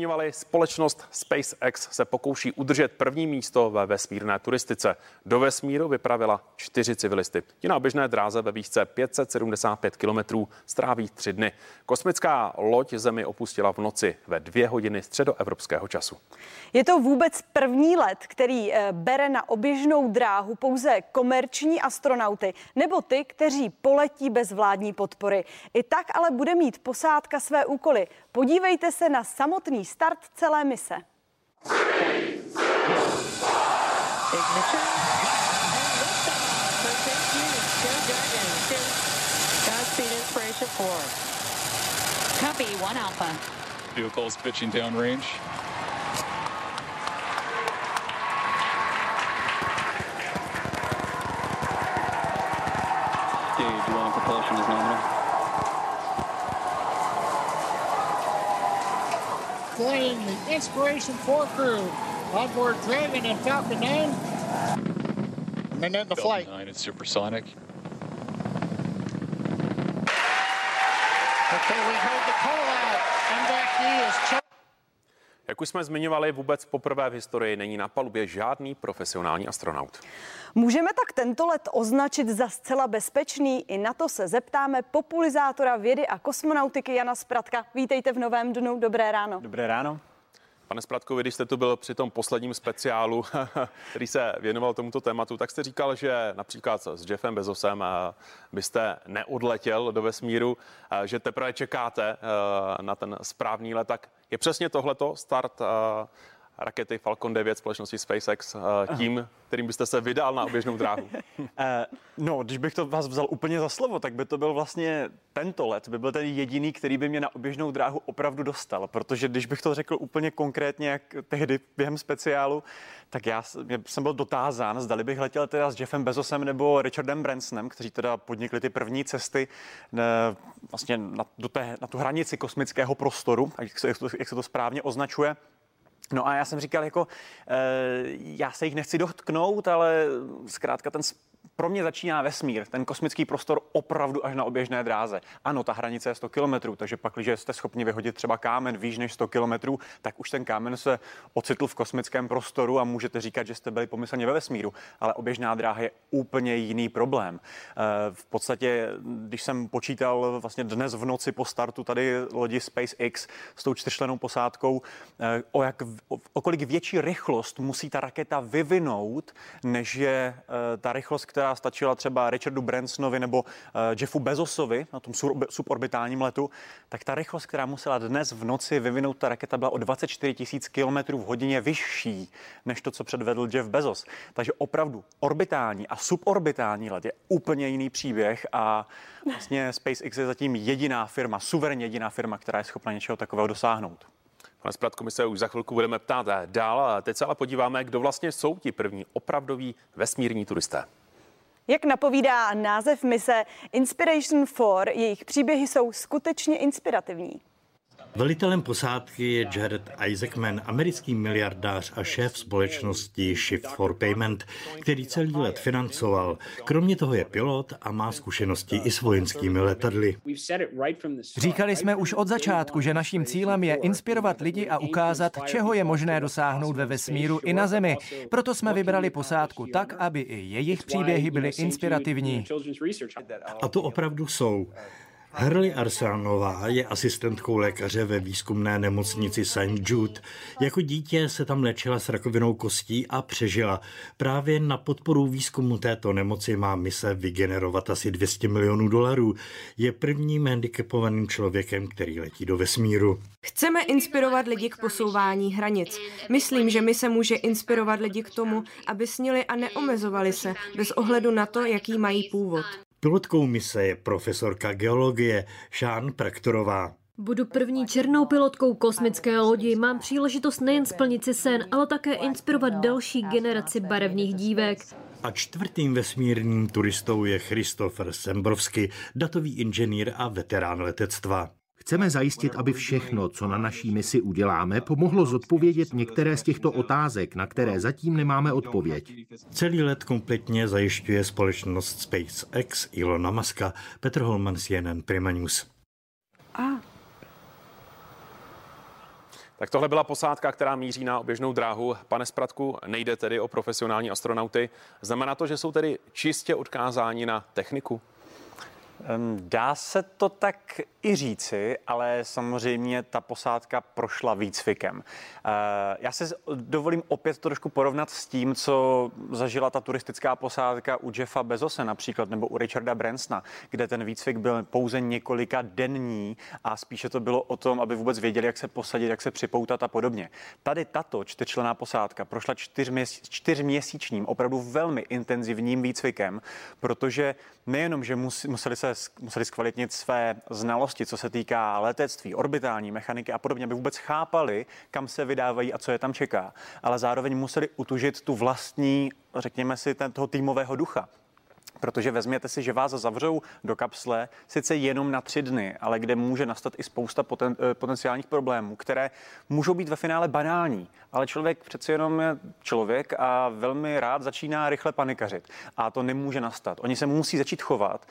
Zmiňovali, společnost SpaceX se pokouší udržet první místo ve vesmírné turistice. Do vesmíru vypravila čtyři civilisty. Ti na běžné dráze ve výšce 575 kilometrů stráví tři dny. Kosmická loď Zemi opustila v noci ve dvě hodiny středoevropského času. Je to vůbec první let, který eh, bere na oběžnou dráhu pouze komerční astronauty nebo ty, kteří poletí bez vládní podpory. I tak ale bude mít posádka své úkoly. Podívejte se na samotný start celé mise. Copy, one alpha. Vehicle is pitching downrange. Stage one propulsion is nominal. Flying the Inspiration 4 crew on board Dragon and Falcon 9. And then the flight. Falcon 9 is supersonic. Okay, we heard the call out. MVAC is. Jak už jsme zmiňovali, vůbec poprvé v historii není na palubě žádný profesionální astronaut. Můžeme tak tento let označit za zcela bezpečný? I na to se zeptáme populizátora vědy a kosmonautiky Jana Spratka. Vítejte v novém dnu. Dobré ráno. Dobré ráno. Pane Spratko, vy, když jste tu byl při tom posledním speciálu, který se věnoval tomuto tématu, tak jste říkal, že například s Jeffem Bezosem eh, byste neodletěl do vesmíru, eh, že teprve čekáte eh, na ten správný let. Tak je přesně tohleto start rakety Falcon 9 společnosti SpaceX tím, kterým byste se vydal na oběžnou dráhu? Eh, no, když bych to vás vzal úplně za slovo, tak by to byl vlastně tento let, by byl ten jediný, který by mě na oběžnou dráhu opravdu dostal, protože když bych to řekl úplně konkrétně, jak tehdy během speciálu, tak já jsem byl dotázán, zdali bych letěl teda s Jeffem Bezosem nebo Richardem Bransonem, kteří teda podnikli ty první cesty ne, vlastně na, do té, na tu hranici kosmického prostoru, jak se, jak se to správně označuje. No a já jsem říkal, jako, e, já se jich nechci dotknout, ale zkrátka ten pro mě začíná vesmír, ten kosmický prostor opravdu až na oběžné dráze. Ano, ta hranice je 100 km, takže pak, když jste schopni vyhodit třeba kámen výš než 100 km, tak už ten kámen se ocitl v kosmickém prostoru a můžete říkat, že jste byli pomyslně ve vesmíru. Ale oběžná dráha je úplně jiný problém. E, v podstatě, když jsem počítal vlastně dnes v noci po startu tady lodi SpaceX s tou čtyřčlenou posádkou, e, o, jak, o, kolik větší rychlost musí ta raketa vyvinout, než je e, ta rychlost, která stačila třeba Richardu Bransonovi nebo uh, Jeffu Bezosovi na tom suborbitálním letu, tak ta rychlost, která musela dnes v noci vyvinout ta raketa, byla o 24 000 km v hodině vyšší než to, co předvedl Jeff Bezos. Takže opravdu orbitální a suborbitální let je úplně jiný příběh a vlastně SpaceX je zatím jediná firma, suverénně jediná firma, která je schopna něčeho takového dosáhnout. Pane Spratko, my se už za chvilku budeme ptát dál. Teď se ale podíváme, kdo vlastně jsou ti první opravdoví vesmírní turisté. Jak napovídá název mise Inspiration 4, jejich příběhy jsou skutečně inspirativní. Velitelem posádky je Jared Isaacman, americký miliardář a šéf společnosti Shift for Payment, který celý let financoval. Kromě toho je pilot a má zkušenosti i s vojenskými letadly. Říkali jsme už od začátku, že naším cílem je inspirovat lidi a ukázat, čeho je možné dosáhnout ve vesmíru i na Zemi. Proto jsme vybrali posádku tak, aby i jejich příběhy byly inspirativní. A to opravdu jsou. Harley Arsánová je asistentkou lékaře ve výzkumné nemocnici St. Jude. Jako dítě se tam léčila s rakovinou kostí a přežila. Právě na podporu výzkumu této nemoci má mise vygenerovat asi 200 milionů dolarů. Je prvním handicapovaným člověkem, který letí do vesmíru. Chceme inspirovat lidi k posouvání hranic. Myslím, že mise může inspirovat lidi k tomu, aby snili a neomezovali se bez ohledu na to, jaký mají původ. Pilotkou mise je profesorka geologie Šán Praktorová. Budu první černou pilotkou kosmické lodi. Mám příležitost nejen splnit si sen, ale také inspirovat další generaci barevných dívek. A čtvrtým vesmírným turistou je Christopher Sembrovsky, datový inženýr a veterán letectva. Chceme zajistit, aby všechno, co na naší misi uděláme, pomohlo zodpovědět některé z těchto otázek, na které zatím nemáme odpověď. Celý let kompletně zajišťuje společnost SpaceX Ilona Muska. Petr Holman, CNN Prima News. A Tak tohle byla posádka, která míří na oběžnou dráhu. Pane Spratku, nejde tedy o profesionální astronauty. Znamená to, že jsou tedy čistě odkázáni na techniku? Dá se to tak i říci, ale samozřejmě ta posádka prošla výcvikem. Eh, já se dovolím opět trošku porovnat s tím, co zažila ta turistická posádka u Jeffa Bezose například, nebo u Richarda Bransona, kde ten výcvik byl pouze několika denní a spíše to bylo o tom, aby vůbec věděli, jak se posadit, jak se připoutat a podobně. Tady tato čtyřčlená posádka prošla čtyřměsíčním, opravdu velmi intenzivním výcvikem, protože nejenom, že museli se museli zkvalitnit své znalosti, co se týká letectví, orbitální mechaniky a podobně, aby vůbec chápali, kam se vydávají a co je tam čeká. Ale zároveň museli utužit tu vlastní, řekněme si, ten, toho týmového ducha. Protože vezměte si, že vás zavřou do kapsle sice jenom na tři dny, ale kde může nastat i spousta poten, eh, potenciálních problémů, které můžou být ve finále banální. Ale člověk přece jenom je člověk a velmi rád začíná rychle panikařit. A to nemůže nastat. Oni se musí začít chovat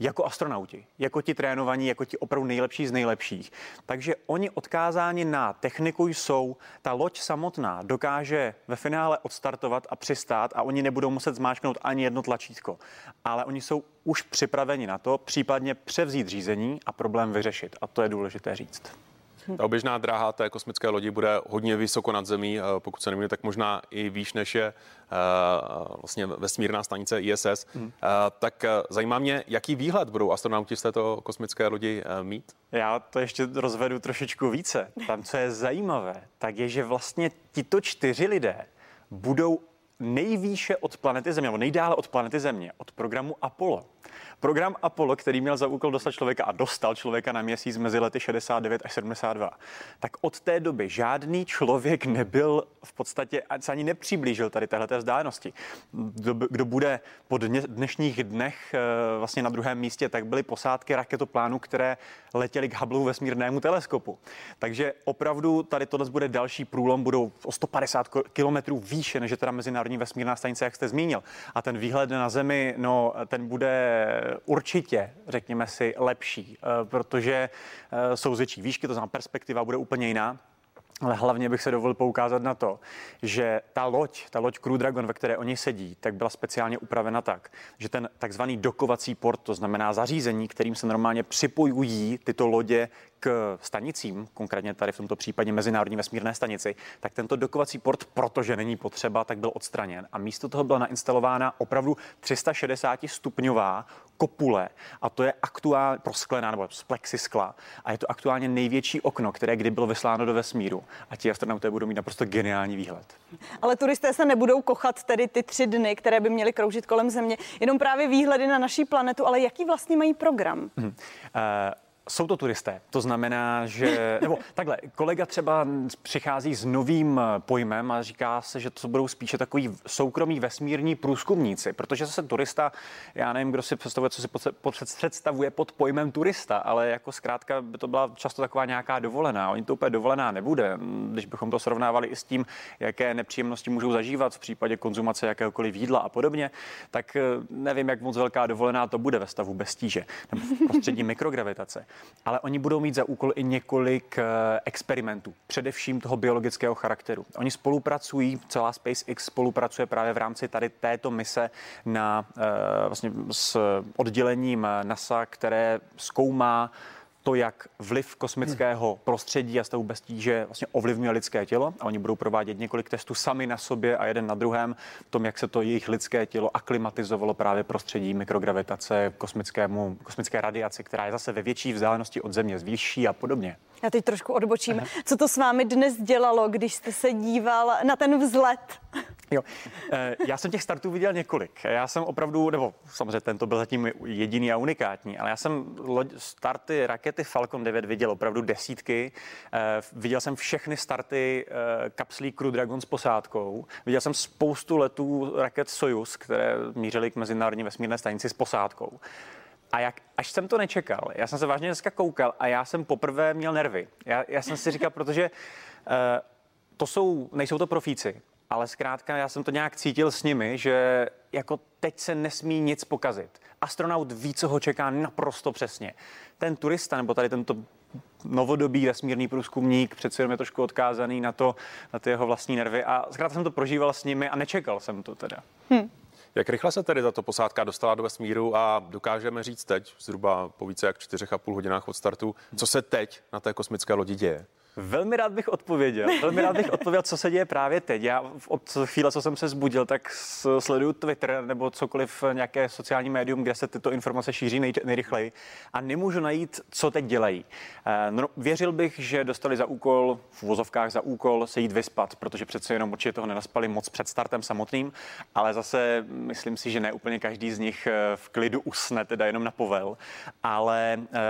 jako astronauti, jako ti trénovaní, jako ti opravdu nejlepší z nejlepších. Takže oni odkázáni na techniku jsou, ta loď samotná dokáže ve finále odstartovat a přistát a oni nebudou muset zmáčknout ani jedno tlačítko. Ale oni jsou už připraveni na to, případně převzít řízení a problém vyřešit. A to je důležité říct. Ta oběžná dráha té kosmické lodi bude hodně vysoko nad zemí, eh, pokud se nemýlím, tak možná i výš než je eh, vlastně vesmírná stanice ISS. Hmm. Eh, tak zajímá mě, jaký výhled budou astronauti z této kosmické lodi mít? Já to ještě rozvedu trošičku více. Tam, co je zajímavé, tak je, že vlastně tito čtyři lidé budou nejvýše od planety Země, nebo nejdále od planety Země, od programu Apollo. Program Apollo, který měl za úkol dostat člověka a dostal člověka na měsíc mezi lety 69 až 72, tak od té doby žádný člověk nebyl v podstatě, se ani nepřiblížil tady téhleté vzdálenosti. Kdo, kdo bude po dnešních dnech eh, vlastně na druhém místě, tak byly posádky raketoplánu, které letěly k Hubble vesmírnému teleskopu. Takže opravdu tady tohle bude další průlom, budou o 150 kilometrů výše, než je teda Mezinárodní vesmírná stanice, jak jste zmínil. A ten výhled na Zemi, no, ten bude určitě, řekněme si, lepší, eh, protože eh, jsou větší výšky, to znamená perspektiva bude úplně jiná. Ale hlavně bych se dovolil poukázat na to, že ta loď, ta loď Crew Dragon, ve které oni sedí, tak byla speciálně upravena tak, že ten takzvaný dokovací port, to znamená zařízení, kterým se normálně připojují tyto lodě k stanicím, konkrétně tady v tomto případě Mezinárodní vesmírné stanici, tak tento dokovací port, protože není potřeba, tak byl odstraněn. A místo toho byla nainstalována opravdu 360 stupňová kopule a to je aktuálně prosklená nebo z plexiskla a je to aktuálně největší okno, které kdy bylo vysláno do vesmíru a ti astronauté budou mít naprosto geniální výhled. Ale turisté se nebudou kochat tedy ty tři dny, které by měly kroužit kolem Země, jenom právě výhledy na naší planetu, ale jaký vlastně mají program? Hmm. Uh, jsou to turisté, to znamená, že, nebo takhle, kolega třeba přichází s novým pojmem a říká se, že to budou spíše takový soukromí vesmírní průzkumníci, protože zase turista, já nevím, kdo si představuje, co si představuje pod pojmem turista, ale jako zkrátka by to byla často taková nějaká dovolená. Oni to úplně dovolená nebude, když bychom to srovnávali i s tím, jaké nepříjemnosti můžou zažívat v případě konzumace jakéhokoliv jídla a podobně, tak eh, nevím, jak moc velká dovolená to bude ve stavu bez tíže nebo v prostředí mikrogravitace ale oni budou mít za úkol i několik eh, experimentů, především toho biologického charakteru. Oni spolupracují, celá SpaceX spolupracuje právě v rámci tady této mise na eh, vlastně s oddělením NASA, které zkoumá to, jak vliv kosmického prostředí a stavu bez tíže vlastně ovlivňuje lidské tělo a oni budou provádět několik testů sami na sobě a jeden na druhém v tom, jak se to jejich lidské tělo aklimatizovalo právě prostředí mikrogravitace, kosmickému, kosmické radiaci, která je zase ve větší vzdálenosti od Země, zvýší a podobně. Já teď trošku odbočím. Aha. Co to s vámi dnes dělalo, když jste se díval na ten vzlet? Jo, eh, já jsem těch startů viděl několik. Já jsem opravdu, nebo samozřejmě tento byl zatím jediný a unikátní, ale já jsem starty rakety Falcon 9 viděl opravdu desítky. Eh, viděl jsem všechny starty eh, kapslí Crew Dragon s posádkou. Viděl jsem spoustu letů raket Soyuz, které mířily k mezinárodní vesmírné stanici s posádkou. A jak, až jsem to nečekal, já jsem se vážně dneska koukal a já jsem poprvé měl nervy. Já, já jsem si říkal, protože uh, to jsou, nejsou to profíci, ale zkrátka já jsem to nějak cítil s nimi, že jako teď se nesmí nic pokazit. Astronaut ví, co ho čeká naprosto přesně. Ten turista nebo tady tento novodobý vesmírný průzkumník, přece jenom je trošku odkázaný na to, na ty jeho vlastní nervy a zkrátka jsem to prožíval s nimi a nečekal jsem to teda. Hm. Jak rychle se tedy tato posádka dostala do vesmíru a dokážeme říct teď, zhruba po více jak čtyřech a půl hodinách od startu, co se teď na té kosmické lodi děje? Velmi rád bych odpověděl. Velmi rád bych odpověděl, co se děje právě teď. Já od chvíle, co jsem se zbudil, tak sleduju Twitter nebo cokoliv, nějaké sociální médium, kde se tyto informace šíří nej, nejrychleji a nemůžu najít, co teď dělají. Eh, no, věřil bych, že dostali za úkol, v vozovkách za úkol, se jít vyspat, protože přece jenom určitě toho nenaspali moc před startem samotným, ale zase myslím si, že ne úplně každý z nich eh, v klidu usne, teda jenom na povel. Ale eh,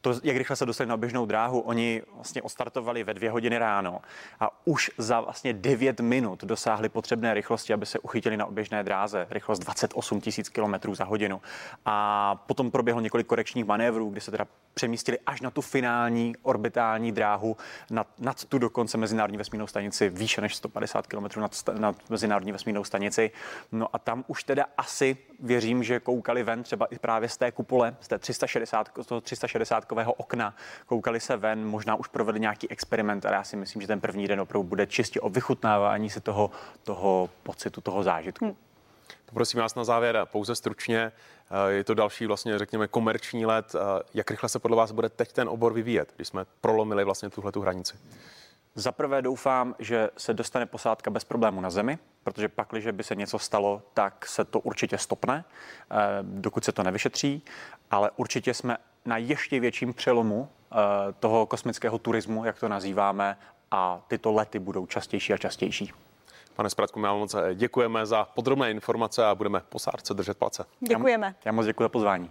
to, jak rychle se dostali na běžnou dráhu, oni vlastně ostartovali ve dvě hodiny ráno a už za vlastně 9 minut dosáhli potřebné rychlosti, aby se uchytili na oběžné dráze, rychlost 28 000 km za hodinu. A potom proběhlo několik korekčních manévrů, kdy se teda přemístili až na tu finální orbitální dráhu, nad, nad tu dokonce mezinárodní vesmírnou stanici, výše než 150 km nad, nad mezinárodní vesmírnou stanici. No a tam už teda asi věřím, že koukali ven třeba i právě z té kupole, z té 360, z toho 360 okna, koukali se ven, možná už provedli nějaký experiment, ale já si myslím, že ten první den opravdu bude čistě o vychutnávání si toho, toho pocitu, toho zážitku. Hmm. Poprosím vás na závěr pouze stručně. Eh, je to další vlastně, řekněme, komerční let. Eh, jak rychle se podle vás bude teď ten obor vyvíjet, když jsme prolomili vlastně tuhle tu hranici? Za prvé doufám, že se dostane posádka bez problému na zemi, protože pak, když by se něco stalo, tak se to určitě stopne, eh, dokud se to nevyšetří, ale určitě jsme na ještě větším přelomu toho kosmického turismu, jak to nazýváme, a tyto lety budou častější a častější. Pane Spratku, my moc děkujeme za podrobné informace a budeme posádce držet palce. Děkujeme. Já, já moc děkuji za pozvání.